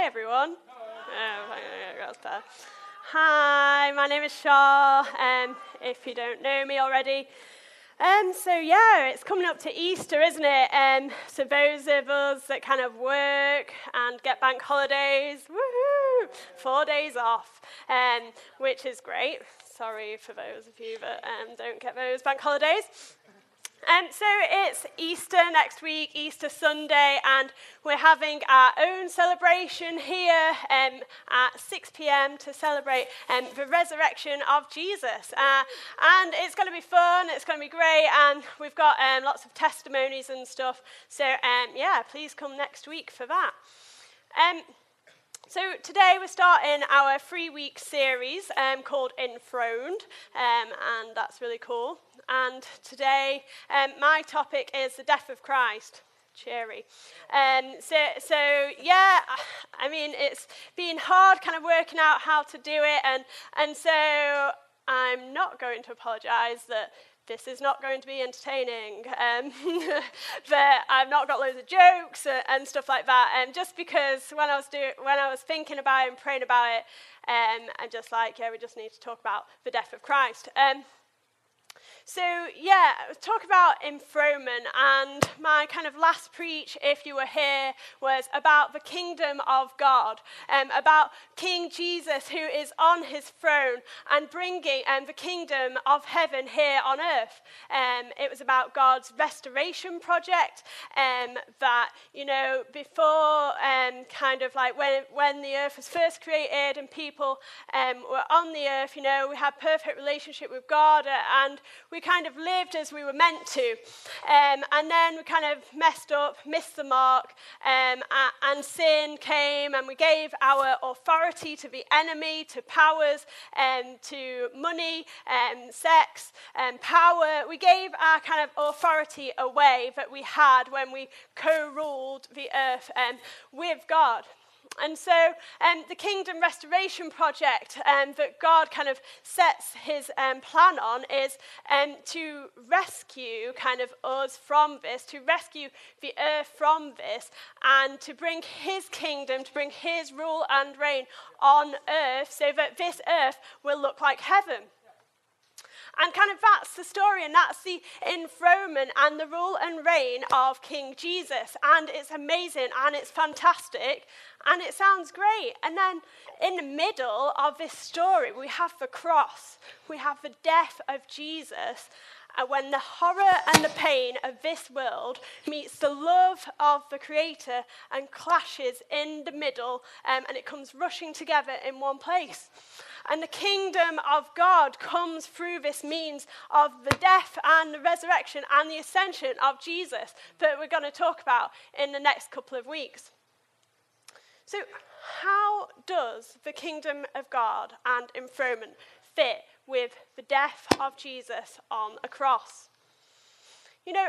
Hi, everyone. Oh. Hi, my name is Char. Um, if you don't know me already, um, so yeah, it's coming up to Easter, isn't it? Um, so those of us that kind of work and get bank holidays, woohoo, four days off, um, which is great. Sorry for those of you that um, don't get those bank holidays. Um, so it's Easter next week, Easter Sunday, and we're having our own celebration here um, at 6 p.m. to celebrate um, the resurrection of Jesus. Uh, and it's going to be fun, it's going to be great, and we've got um, lots of testimonies and stuff. So, um, yeah, please come next week for that. So today we're starting our three-week series um, called Enthroned, um, and that's really cool. And today um, my topic is the death of Christ. Cheery. Um, so, so yeah, I mean it's been hard, kind of working out how to do it, and and so I'm not going to apologise that this is not going to be entertaining. Um, that I've not got loads of jokes and stuff like that. And just because when I was do, when I was thinking about it and praying about it, um, I'm just like, yeah, we just need to talk about the death of Christ. Um, so, yeah, talk about enthronement. And my kind of last preach, if you were here, was about the kingdom of God, um, about King Jesus who is on his throne and bringing um, the kingdom of heaven here on earth. Um, it was about God's restoration project um, that, you know, before um, kind of like when, when the earth was first created and people um, were on the earth, you know, we had perfect relationship with God uh, and we kind of lived as we were meant to. Um, and then we kind of messed up, missed the mark, um, and sin came, and we gave our authority to the enemy, to powers, um, to money, um, sex, and um, power. We gave our kind of authority away that we had when we co ruled the earth um, with God. And so um, the Kingdom Restoration Project um, that God kind of sets his um, plan on is um, to rescue kind of us from this, to rescue the earth from this, and to bring his kingdom, to bring his rule and reign on earth so that this earth will look like heaven. And kind of that's the story, and that's the enthronement and the rule and reign of King Jesus. And it's amazing and it's fantastic and it sounds great. And then in the middle of this story, we have the cross, we have the death of Jesus. And when the horror and the pain of this world meets the love of the Creator and clashes in the middle, um, and it comes rushing together in one place. And the kingdom of God comes through this means of the death and the resurrection and the ascension of Jesus that we're going to talk about in the next couple of weeks. So, how does the kingdom of God and enthronement fit with the death of Jesus on a cross? You know,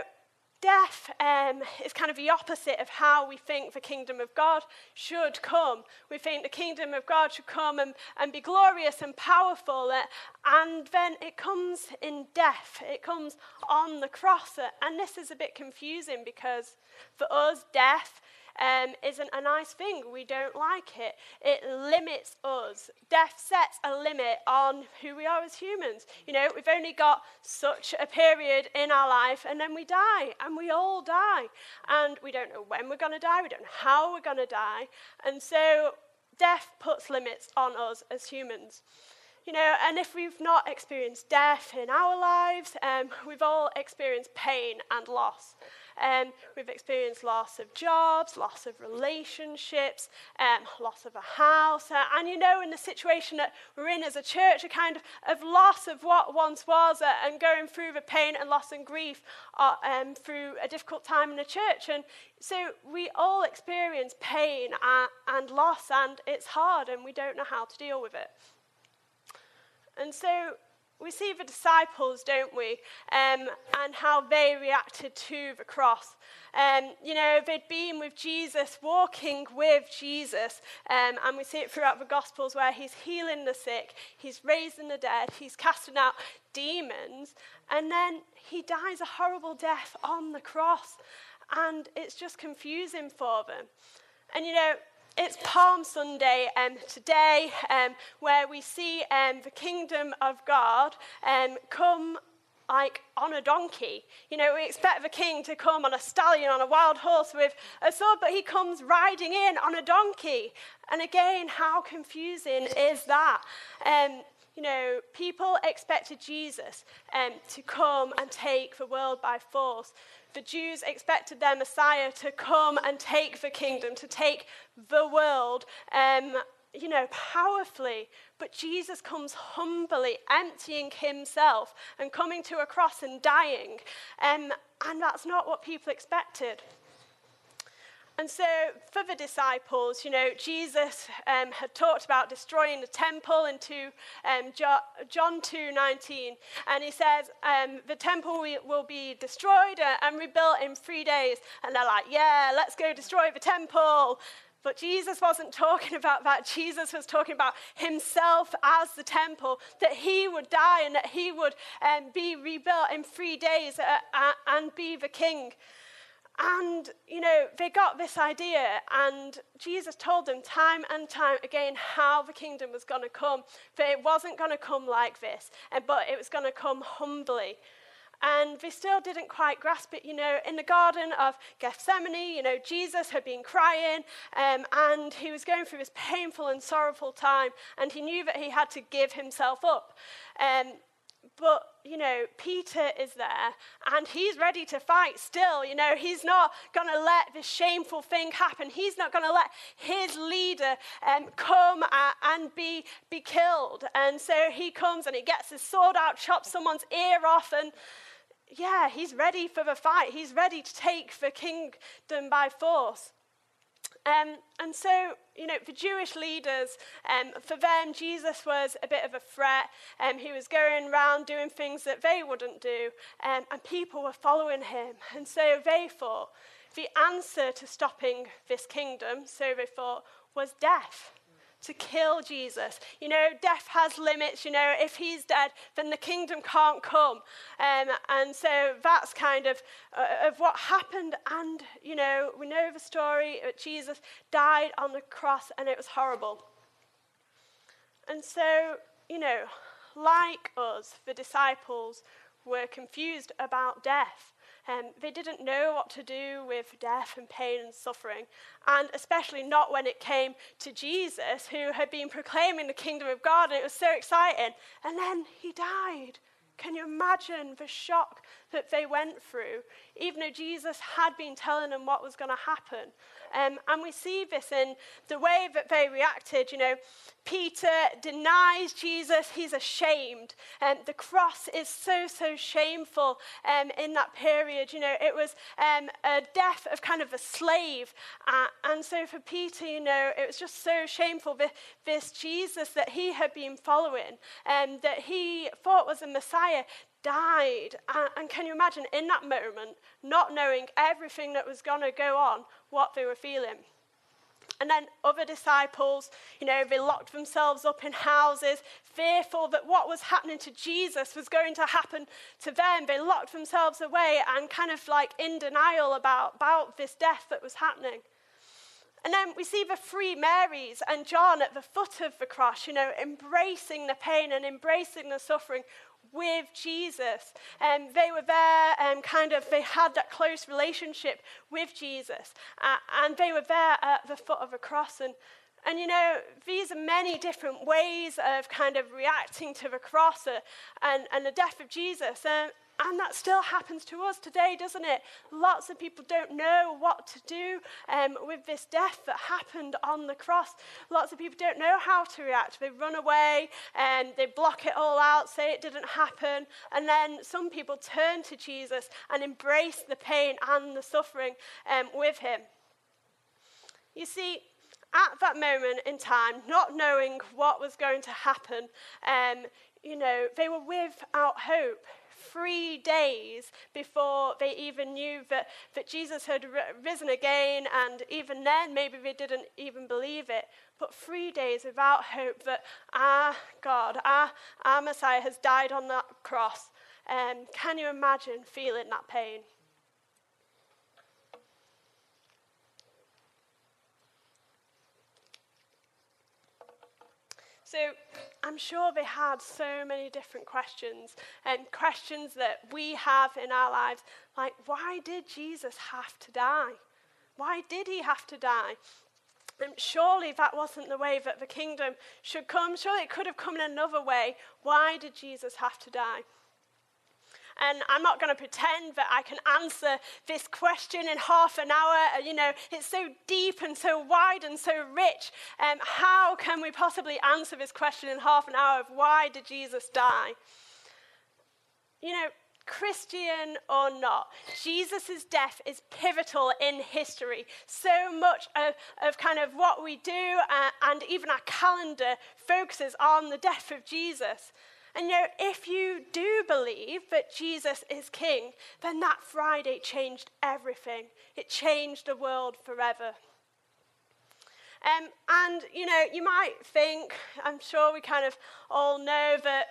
death um, is kind of the opposite of how we think the kingdom of God should come. We think the kingdom of God should come and, and be glorious and powerful, uh, and then it comes in death. It comes on the cross. Uh, and this is a bit confusing because for us, death um, isn't a nice thing. We don't like it. It limits us. Death sets a limit on who we are as humans. You know, we've only got such a period in our life and then we die, and we all die. And we don't know when we're going to die, we don't know how we're going to die. And so death puts limits on us as humans. You know, and if we've not experienced death in our lives, um, we've all experienced pain and loss. Um, we've experienced loss of jobs, loss of relationships, um, loss of a house. Uh, and you know, in the situation that we're in as a church, a kind of, of loss of what once was uh, and going through the pain and loss and grief uh, um, through a difficult time in the church. And so we all experience pain and, and loss, and it's hard, and we don't know how to deal with it. And so we see the disciples, don't we, um, and how they reacted to the cross. Um, you know, they'd been with Jesus, walking with Jesus, um, and we see it throughout the Gospels where he's healing the sick, he's raising the dead, he's casting out demons, and then he dies a horrible death on the cross, and it's just confusing for them. And you know, it's Palm Sunday um, today, um, where we see um, the kingdom of God um, come like on a donkey. You know, we expect the king to come on a stallion, on a wild horse with a sword, but he comes riding in on a donkey. And again, how confusing is that? Um, you know, people expected Jesus um, to come and take the world by force. The Jews expected their Messiah to come and take the kingdom, to take the world, um, you know, powerfully. But Jesus comes humbly, emptying himself and coming to a cross and dying. Um, and that's not what people expected. And so, for the disciples, you know, Jesus um, had talked about destroying the temple in two, um, John 2 19. And he says, um, the temple will be destroyed and rebuilt in three days. And they're like, yeah, let's go destroy the temple. But Jesus wasn't talking about that. Jesus was talking about himself as the temple, that he would die and that he would um, be rebuilt in three days uh, uh, and be the king. And, you know, they got this idea, and Jesus told them time and time again how the kingdom was going to come. That it wasn't going to come like this, but it was going to come humbly. And they still didn't quite grasp it. You know, in the Garden of Gethsemane, you know, Jesus had been crying um, and he was going through this painful and sorrowful time, and he knew that he had to give himself up. Um, but, you know, Peter is there and he's ready to fight still. You know, he's not going to let this shameful thing happen. He's not going to let his leader um, come and be, be killed. And so he comes and he gets his sword out, chops someone's ear off, and yeah, he's ready for the fight. He's ready to take the kingdom by force. Um, and so, you know, for Jewish leaders, um, for them, Jesus was a bit of a threat. Um, he was going around doing things that they wouldn't do, um, and people were following him. And so they thought the answer to stopping this kingdom, so they thought, was death to kill Jesus. You know, death has limits. You know, if he's dead, then the kingdom can't come. Um, and so that's kind of, uh, of what happened. And, you know, we know the story. That Jesus died on the cross and it was horrible. And so, you know, like us, the disciples were confused about death. Um, they didn't know what to do with death and pain and suffering, and especially not when it came to Jesus, who had been proclaiming the kingdom of God, and it was so exciting. And then he died. Can you imagine the shock that they went through, even though Jesus had been telling them what was going to happen? Um, and we see this in the way that they reacted. You know, Peter denies Jesus, he's ashamed. And um, the cross is so, so shameful um, in that period. You know, it was um, a death of kind of a slave. Uh, and so for Peter, you know, it was just so shameful. This, this Jesus that he had been following and um, that he thought was a Messiah died. And, can you imagine in that moment, not knowing everything that was going to go on, what they were feeling? And then other disciples, you know, they locked themselves up in houses, fearful that what was happening to Jesus was going to happen to them. They locked themselves away and kind of like in denial about, about this death that was happening. And then we see the three Marys and John at the foot of the cross, you know, embracing the pain and embracing the suffering with Jesus. And um, they were there and um, kind of, they had that close relationship with Jesus. Uh, and they were there at the foot of a cross. And, and you know, these are many different ways of kind of reacting to the cross uh, and, and the death of Jesus. And, and that still happens to us today, doesn't it? Lots of people don't know what to do um, with this death that happened on the cross. Lots of people don't know how to react. They run away and they block it all out, say it didn't happen. And then some people turn to Jesus and embrace the pain and the suffering um, with him. You see, at that moment in time, not knowing what was going to happen, um, you know, they were without hope three days before they even knew that, that Jesus had risen again, and even then, maybe they didn't even believe it. But three days without hope that our God, our, our Messiah, has died on that cross. Um, can you imagine feeling that pain? So I'm sure they had so many different questions and questions that we have in our lives, like why did Jesus have to die? Why did he have to die? And surely that wasn't the way that the kingdom should come. Surely it could have come in another way. Why did Jesus have to die? And I'm not going to pretend that I can answer this question in half an hour. Uh, you know, it's so deep and so wide and so rich. Um, how can we possibly answer this question in half an hour of why did Jesus die? You know, Christian or not, Jesus' death is pivotal in history. So much of, of kind of what we do uh, and even our calendar focuses on the death of Jesus. And you know, if you do believe that Jesus is king, then that Friday changed everything. It changed the world forever. Um, and, you know, you might think, I'm sure we kind of all know that,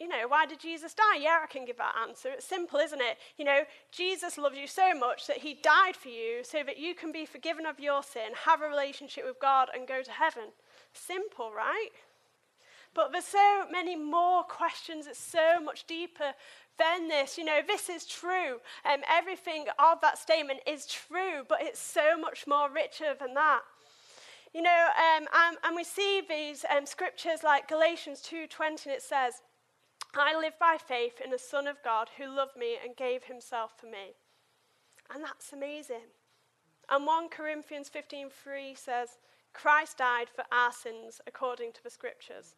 you know, why did Jesus die? Yeah, I can give that answer. It's simple, isn't it? You know, Jesus loves you so much that he died for you so that you can be forgiven of your sin, have a relationship with God, and go to heaven. Simple, right? But there's so many more questions. It's so much deeper than this. You know, this is true. Um, everything of that statement is true, but it's so much more richer than that. You know, um, and, and, we see these um, scriptures like Galatians 2.20, and it says, I live by faith in the Son of God who loved me and gave himself for me. And that's amazing. And 1 Corinthians 15.3 says, Christ died for our sins according to the scriptures.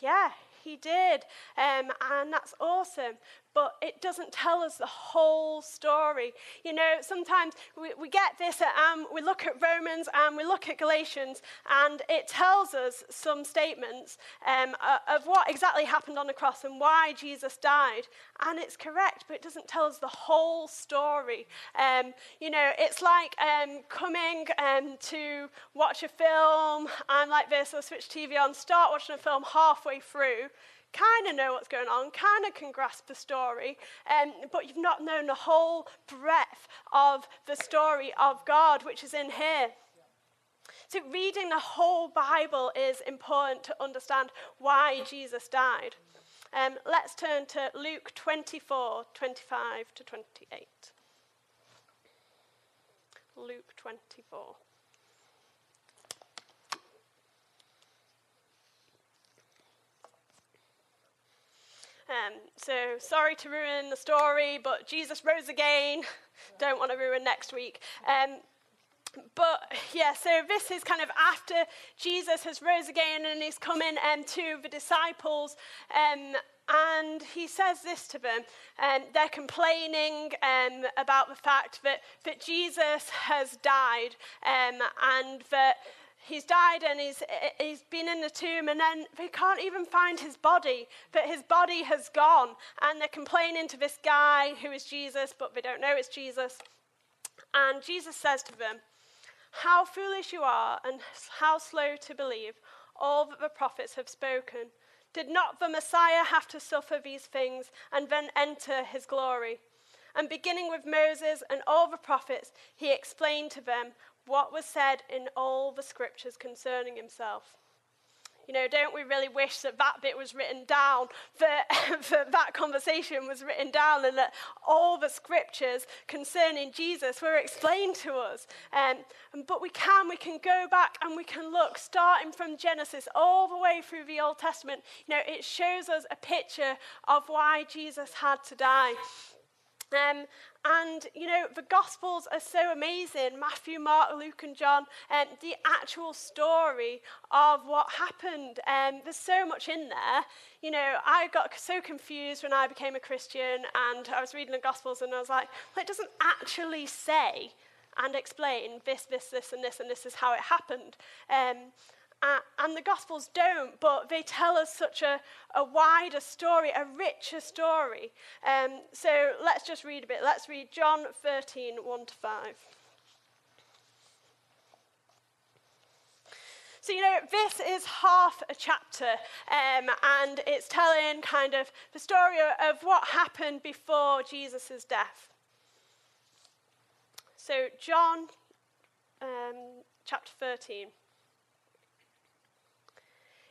Yeah, he did. Um, and that's awesome. But it doesn't tell us the whole story. You know, sometimes we, we get this, um, we look at Romans and we look at Galatians, and it tells us some statements um, of what exactly happened on the cross and why Jesus died. And it's correct, but it doesn't tell us the whole story. Um, you know, it's like um, coming um, to watch a film. I'm like this, I'll switch TV on, start watching a film halfway through kind of know what's going on, kind of can grasp the story, um, but you've not known the whole breadth of the story of God, which is in here. So, reading the whole Bible is important to understand why Jesus died. Um, let's turn to Luke 24 25 to 28. Luke 24. Um, so sorry to ruin the story, but Jesus rose again. Don't want to ruin next week. Um, but yeah, so this is kind of after Jesus has rose again and he's coming um, to the disciples. Um, and he says this to them. Um, they're complaining um, about the fact that, that Jesus has died um, and that he's died and he's, he's been in the tomb, and then they can't even find his body, but his body has gone. And they're complaining to this guy who is Jesus, but they don't know it's Jesus. And Jesus says to them, How foolish you are, and how slow to believe all that the prophets have spoken. Did not the Messiah have to suffer these things and then enter his glory? And beginning with Moses and all the prophets, he explained to them what was said in all the scriptures concerning himself. You know, don't we really wish that that bit was written down, that, that that conversation was written down, and that all the scriptures concerning Jesus were explained to us? Um, but we can, we can go back and we can look, starting from Genesis all the way through the Old Testament. You know, it shows us a picture of why Jesus had to die. Um, and, you know, the Gospels are so amazing Matthew, Mark, Luke, and John, and um, the actual story of what happened. Um, there's so much in there. You know, I got so confused when I became a Christian, and I was reading the Gospels, and I was like, well, it doesn't actually say and explain this, this, this, and this, and this is how it happened. Um, uh, and the Gospels don't, but they tell us such a, a wider story, a richer story. Um, so let's just read a bit. Let's read John 13, 1 to 5. So, you know, this is half a chapter, um, and it's telling kind of the story of what happened before Jesus' death. So, John um, chapter 13.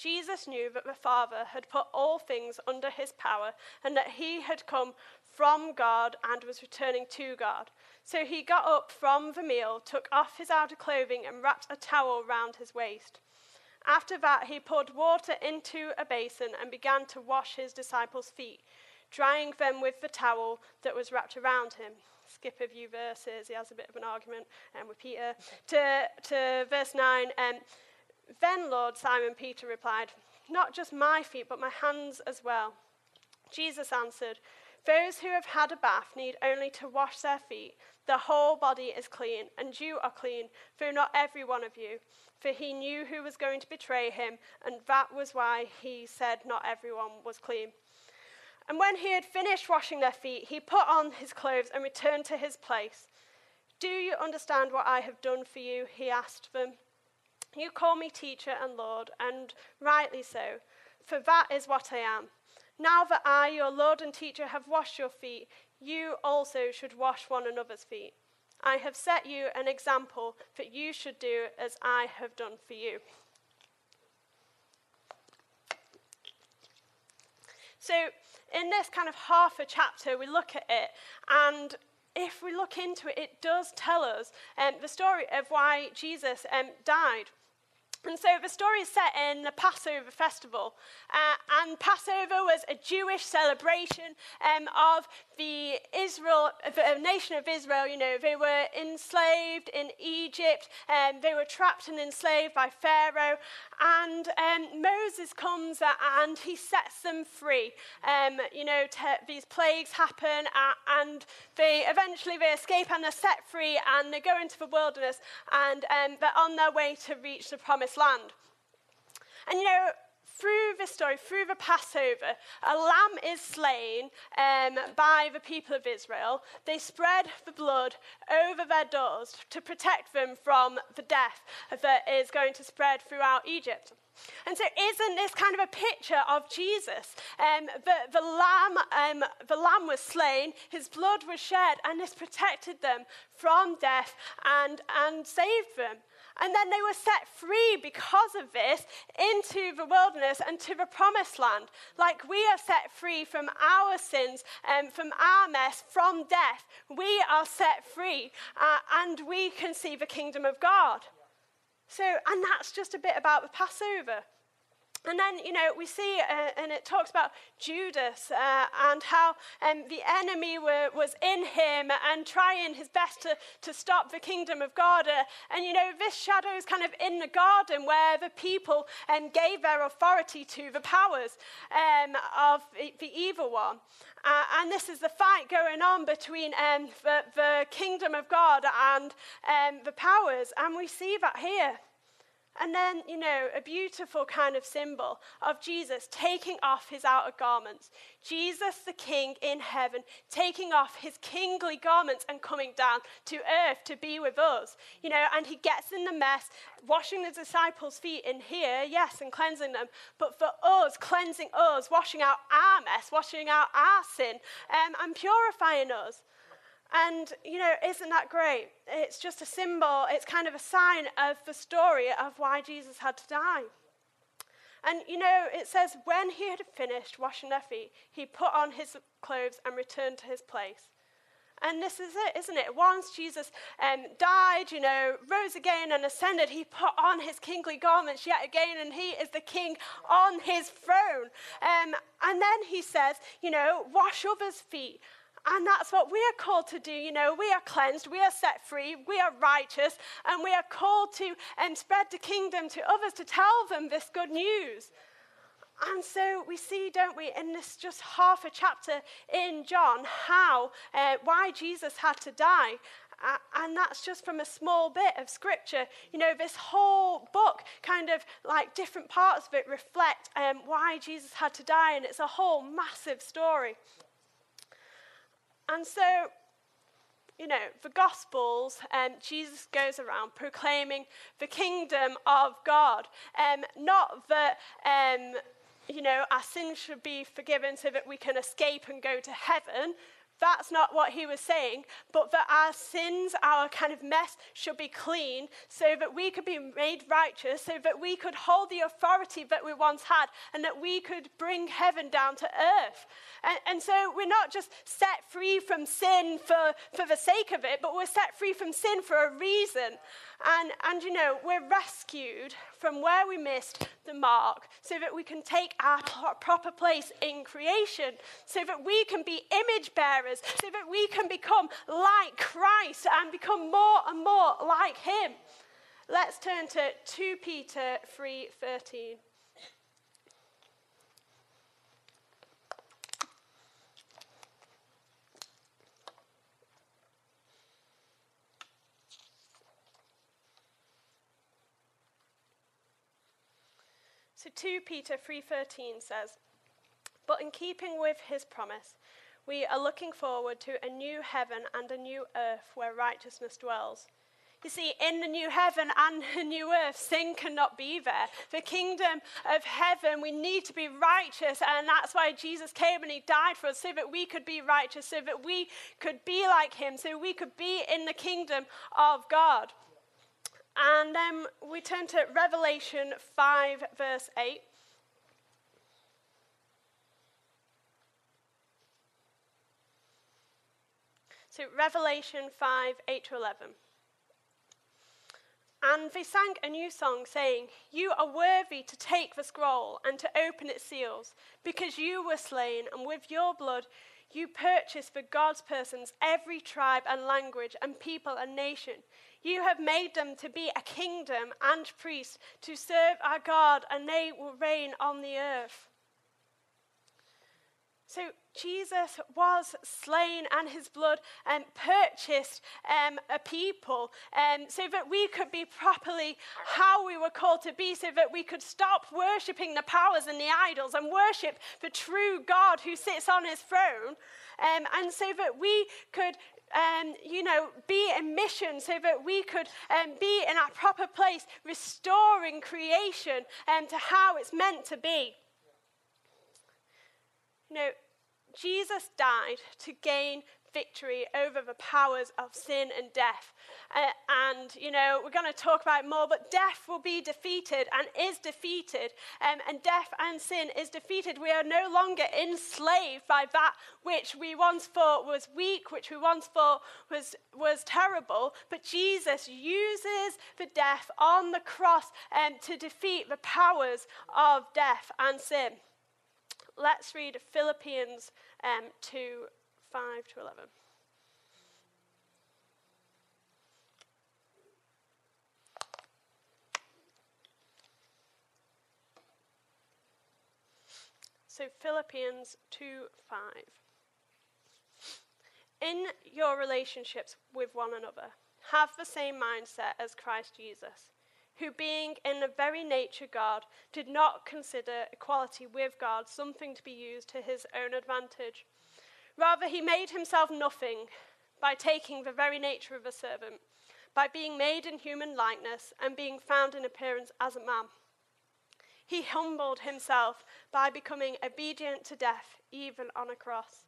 Jesus knew that the Father had put all things under his power and that he had come from God and was returning to God. So he got up from the meal, took off his outer clothing, and wrapped a towel round his waist. After that, he poured water into a basin and began to wash his disciples' feet, drying them with the towel that was wrapped around him. Skip a few verses, he has a bit of an argument um, with Peter. To, to verse 9, um, then Lord, Simon Peter replied, Not just my feet, but my hands as well. Jesus answered, those who have had a bath need only to wash their feet. The whole body is clean, and you are clean, though not every one of you. For he knew who was going to betray him, and that was why he said not everyone was clean. And when he had finished washing their feet, he put on his clothes and returned to his place. Do you understand what I have done for you? He asked them. You call me teacher and Lord, and rightly so, for that is what I am. Now that I, your Lord and teacher, have washed your feet, you also should wash one another's feet. I have set you an example that you should do as I have done for you. So, in this kind of half a chapter, we look at it, and if we look into it, it does tell us um, the story of why Jesus um, died. And so the story is set in the Passover festival. Uh, and Passover was a Jewish celebration um, of the Israel, the nation of Israel. You know, they were enslaved in Egypt, um, they were trapped and enslaved by Pharaoh. And um, Moses comes and he sets them free. Um, you know, these plagues happen, uh, and they eventually they escape and they're set free, and they go into the wilderness, and um, they're on their way to reach the promised land. And you know, through this story, through the Passover, a lamb is slain um, by the people of Israel. They spread the blood over their doors to protect them from the death that is going to spread throughout Egypt. And so, isn't this kind of a picture of Jesus? Um, the, the, lamb, um, the lamb was slain, his blood was shed, and this protected them from death and, and saved them. And then they were set free because of this into the wilderness and to the promised land. Like we are set free from our sins and um, from our mess, from death. We are set free uh, and we can see the kingdom of God. So, and that's just a bit about the Passover. And then, you know, we see, uh, and it talks about Judas uh, and how um, the enemy were, was in him and trying his best to, to stop the kingdom of God. Uh, and, you know, this shadow is kind of in the garden where the people um, gave their authority to the powers um, of the, evil one. Uh, and this is the fight going on between um, the, the kingdom of God and um, the powers. And we see that here. And then, you know, a beautiful kind of symbol of Jesus taking off his outer garments. Jesus, the King in heaven, taking off his kingly garments and coming down to earth to be with us. You know, and he gets in the mess, washing the disciples' feet in here, yes, and cleansing them. But for us, cleansing us, washing out our mess, washing out our sin, um, and purifying us. And, you know, isn't that great? It's just a symbol, it's kind of a sign of the story of why Jesus had to die. And, you know, it says, when he had finished washing their feet, he put on his clothes and returned to his place. And this is it, isn't it? Once Jesus um, died, you know, rose again and ascended, he put on his kingly garments yet again, and he is the king on his throne. Um, and then he says, you know, wash others' feet and that's what we are called to do. You know, we are cleansed, we are set free, we are righteous, and we are called to spread the kingdom to others to tell them this good news. And so we see, don't we, in this just half a chapter in John, how, uh, why Jesus had to die. Uh, and that's just from a small bit of scripture. You know, this whole book, kind of like different parts of it, reflect um, why Jesus had to die, and it's a whole massive story. And so you know, the Gospels, um, Jesus goes around proclaiming the kingdom of God. Um, not that, um, you know, our sins should be forgiven so that we can escape and go to heaven. That's not what he was saying, but that our sins, our kind of mess, should be clean so that we could be made righteous, so that we could hold the authority that we once had, and that we could bring heaven down to earth. And, and so we're not just set free from sin for, for the sake of it, but we're set free from sin for a reason. And, and, you know, we're rescued from where we missed the mark so that we can take our proper place in creation, so that we can be image bearers, so that we can become like Christ and become more and more like Him. Let's turn to 2 Peter 3:13. So 2 Peter 3:13 says, "But in keeping with his promise, we are looking forward to a new heaven and a new earth where righteousness dwells." You see, in the new heaven and the new earth, sin cannot be there. The kingdom of heaven, we need to be righteous, and that's why Jesus came and he died for us, so that we could be righteous, so that we could be like him, so we could be in the kingdom of God. And then we turn to Revelation 5, verse 8. So, Revelation 5, 8 to 11. And they sang a new song, saying, You are worthy to take the scroll and to open its seals, because you were slain, and with your blood you purchased for God's persons every tribe and language and people and nation. You have made them to be a kingdom and priests to serve our God, and they will reign on the earth. So Jesus was slain, and his blood um, purchased um, a people um, so that we could be properly how we were called to be, so that we could stop worshipping the powers and the idols and worship the true God who sits on his throne, um, and so that we could um, you know, be in mission so that we could um, be in our proper place, restoring creation um, to how it's meant to be. You know, Jesus died to gain victory over the powers of sin and death. Uh, and, you know, we're going to talk about more, but death will be defeated and is defeated. Um, and death and sin is defeated. We are no longer enslaved by that which we once thought was weak, which we once thought was, was terrible. But Jesus uses the death on the cross um, to defeat the powers of death and sin. Let's read Philippians um, 2 5 to 11. So, Philippians 2 5. In your relationships with one another, have the same mindset as Christ Jesus, who, being in the very nature God, did not consider equality with God something to be used to his own advantage. Rather, he made himself nothing by taking the very nature of a servant, by being made in human likeness and being found in appearance as a man. He humbled himself by becoming obedient to death, even on a cross.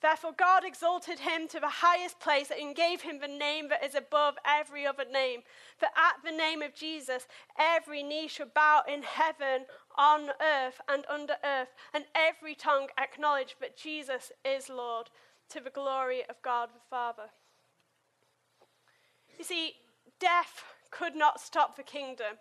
Therefore, God exalted him to the highest place and gave him the name that is above every other name. For at the name of Jesus, every knee shall bow in heaven, on earth, and under earth, and every tongue acknowledge that Jesus is Lord, to the glory of God the Father. You see, death could not stop the kingdom.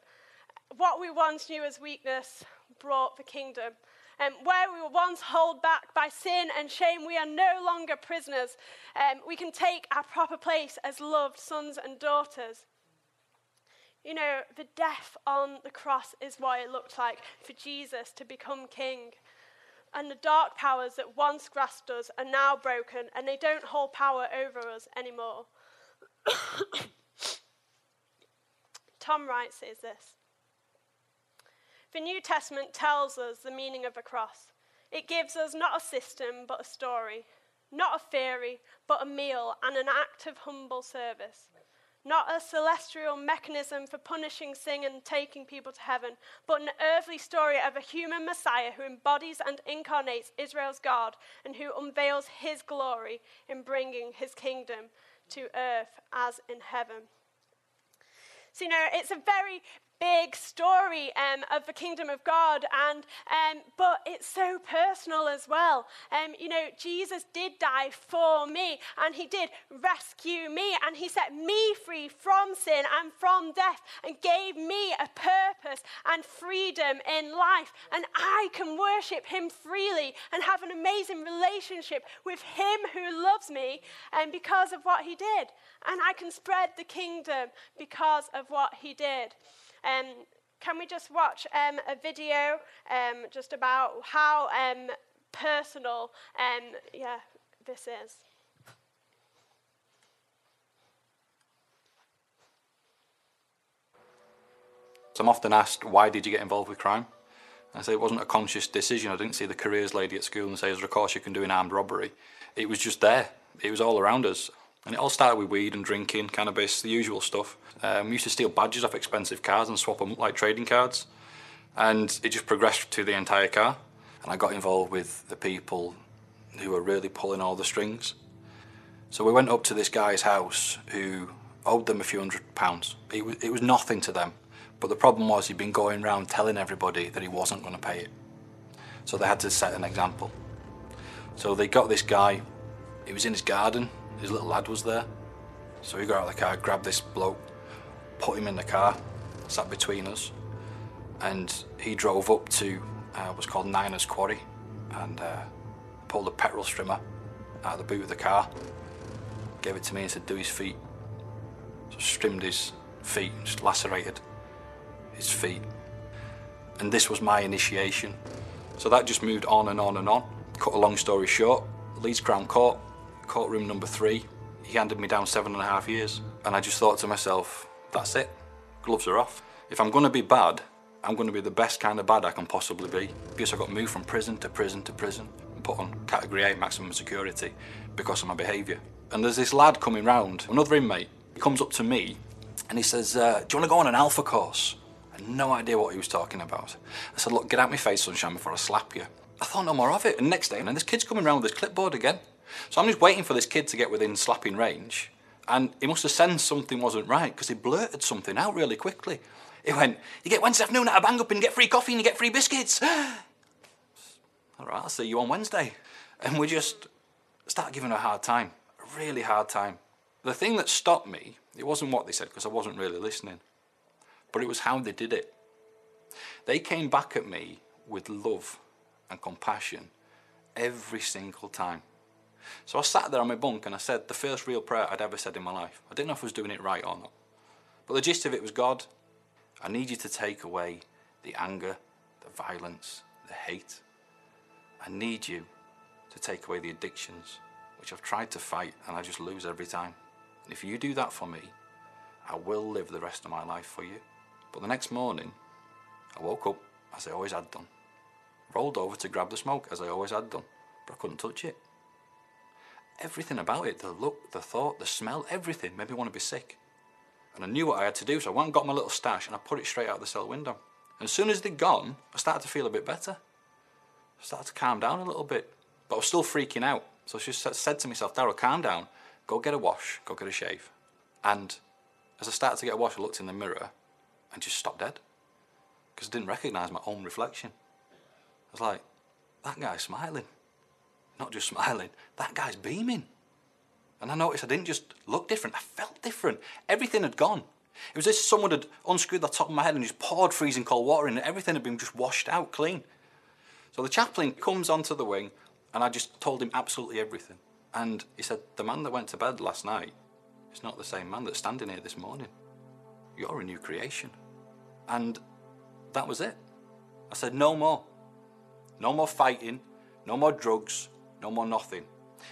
What we once knew as weakness brought the kingdom. Um, where we were once held back by sin and shame, we are no longer prisoners. Um, we can take our proper place as loved sons and daughters. You know, the death on the cross is what it looked like for Jesus to become king. And the dark powers that once grasped us are now broken, and they don't hold power over us anymore. Tom Wright says this the New Testament tells us the meaning of a cross. It gives us not a system, but a story. not a theory, but a meal and an act of humble service. Not a celestial mechanism for punishing sin and taking people to heaven, but an earthly story of a human Messiah who embodies and incarnates Israel's God and who unveils his glory in bringing his kingdom to earth as in heaven. So, you know, it's a very big story um, of the kingdom of God, and um, but it's so personal as well. Um, you know, Jesus did die for me, and He did rescue me, and He set me free from sin and from death, and gave me a purpose and freedom in life. And I can worship Him freely and have an amazing relationship with Him who loves me, and because of what He did. And I can spread the kingdom because of what He did. Um, can we just watch um, a video um, just about how um, personal um, yeah, this is? So I'm often asked, why did you get involved with crime? I say it wasn't a conscious decision. I didn't see the careers lady at school and say, there's a course you can do in armed robbery. It was just there. It was all around us. And it all started with weed and drinking, cannabis, the usual stuff. Um, we used to steal badges off expensive cars and swap them like trading cards. And it just progressed to the entire car. And I got involved with the people who were really pulling all the strings. So we went up to this guy's house who owed them a few hundred pounds. It was, it was nothing to them. But the problem was he'd been going around telling everybody that he wasn't going to pay it. So they had to set an example. So they got this guy, he was in his garden, his little lad was there. So he got out of the car, grabbed this bloke, put him in the car, sat between us, and he drove up to uh, what's called Niners Quarry and uh, pulled a petrol strimmer out of the boot of the car, gave it to me and said, do his feet. So strimmed his feet, just lacerated his feet. And this was my initiation. So that just moved on and on and on. Cut a long story short, Leeds Crown Court courtroom number three, he handed me down seven and a half years. And I just thought to myself, that's it. Gloves are off. If I'm going to be bad, I'm going to be the best kind of bad I can possibly be. Because I got moved from prison to prison to prison and put on category A maximum security because of my behaviour. And there's this lad coming round, another inmate. He comes up to me and he says, uh, Do you want to go on an alpha course? I had no idea what he was talking about. I said, Look, get out of my face, sunshine, before I slap you. I thought no more of it. And next day, and then this kid's coming round with his clipboard again. So I'm just waiting for this kid to get within slapping range. And he must have sensed something wasn't right because he blurted something out really quickly. He went, You get Wednesday afternoon at a bang up and you get free coffee and you get free biscuits. All right, I'll see you on Wednesday. And we just start giving her a hard time, a really hard time. The thing that stopped me, it wasn't what they said because I wasn't really listening, but it was how they did it. They came back at me with love and compassion every single time. So I sat there on my bunk and I said the first real prayer I'd ever said in my life. I didn't know if I was doing it right or not. But the gist of it was God, I need you to take away the anger, the violence, the hate. I need you to take away the addictions, which I've tried to fight and I just lose every time. And if you do that for me, I will live the rest of my life for you. But the next morning, I woke up as I always had done. Rolled over to grab the smoke as I always had done, but I couldn't touch it. Everything about it, the look, the thought, the smell, everything made me want to be sick. And I knew what I had to do, so I went and got my little stash and I put it straight out the cell window. And as soon as they'd gone, I started to feel a bit better. I started to calm down a little bit. But I was still freaking out. So I just said to myself, Daryl, calm down. Go get a wash. Go get a shave. And as I started to get a wash, I looked in the mirror and just stopped dead. Because I didn't recognise my own reflection. I was like, that guy's smiling not just smiling, that guy's beaming. And I noticed I didn't just look different, I felt different. Everything had gone. It was as if someone had unscrewed the top of my head and just poured freezing cold water in, and everything had been just washed out clean. So the chaplain comes onto the wing, and I just told him absolutely everything. And he said, The man that went to bed last night is not the same man that's standing here this morning. You're a new creation. And that was it. I said, No more. No more fighting, no more drugs, no more nothing.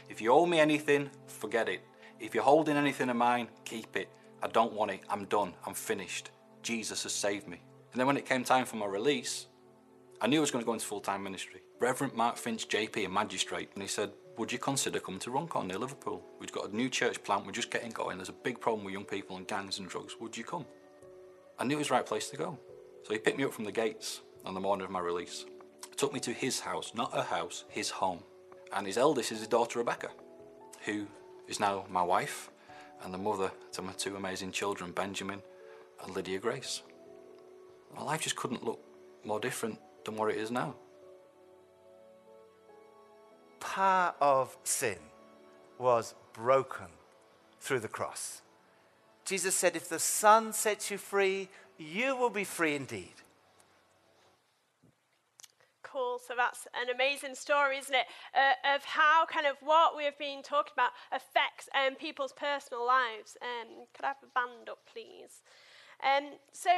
If you owe me anything, forget it. If you're holding anything of mine, keep it. I don't want it. I'm done. I'm finished. Jesus has saved me. And then when it came time for my release, I knew I was going to go into full time ministry. Reverend Mark Finch, JP, a magistrate, and he said, would you consider coming to Runcorn near Liverpool? We've got a new church plant, we're just getting going. There's a big problem with young people and gangs and drugs. Would you come? I knew it was the right place to go. So he picked me up from the gates on the morning of my release. Took me to his house, not her house, his home. And his eldest is his daughter Rebecca, who is now my wife and the mother to my two amazing children, Benjamin and Lydia Grace. My life just couldn't look more different than what it is now. Power of sin was broken through the cross. Jesus said, If the Son sets you free, you will be free indeed. So that's an amazing story, isn't it? Uh, of how kind of what we've been talking about affects um, people's personal lives. Um, could I have a band up, please? Um, so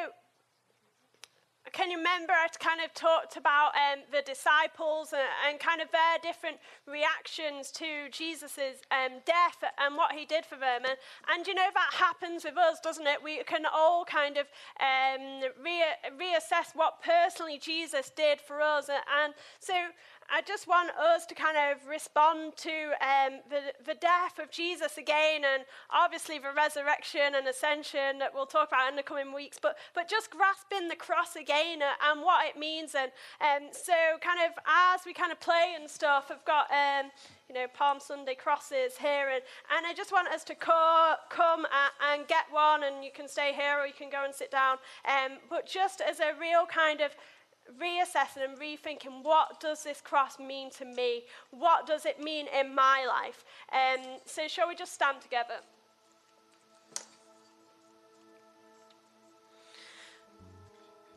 can you remember I kind of talked about um, the disciples and, and, kind of their different reactions to Jesus' um, death and what he did for them? And, and you know, that happens with us, doesn't it? We can all kind of um, re- reassess what personally Jesus did for us. And so I just want us to kind of respond to um, the, the death of Jesus again, and obviously the resurrection and ascension that we'll talk about in the coming weeks, but, but just grasping the cross again and what it means. And um, so, kind of as we kind of play and stuff, I've got. Um, you know, Palm Sunday crosses here. And, and I just want us to co- come and get one, and you can stay here or you can go and sit down. Um, but just as a real kind of reassessing and rethinking what does this cross mean to me? What does it mean in my life? Um, so, shall we just stand together?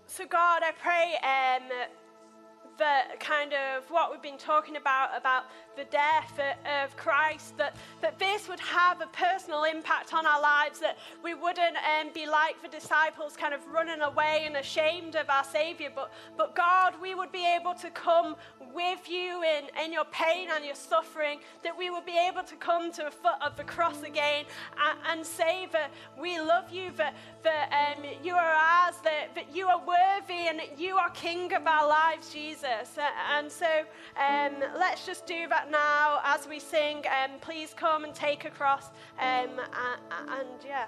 So, God, I pray um, that kind of what we've been talking about, about the death of Christ, that, that this would have a personal impact on our lives, that we wouldn't um, be like the disciples, kind of running away and ashamed of our Savior, but, but God, we would be able to come with you in, in your pain and your suffering, that we would be able to come to the foot of the cross again and, and say that we love you, that, that um, you are ours, that, that you are worthy and that you are King of our lives, Jesus. And so um, let's just do that now as we sing. Um, please come and take a cross. Um, and, and yeah.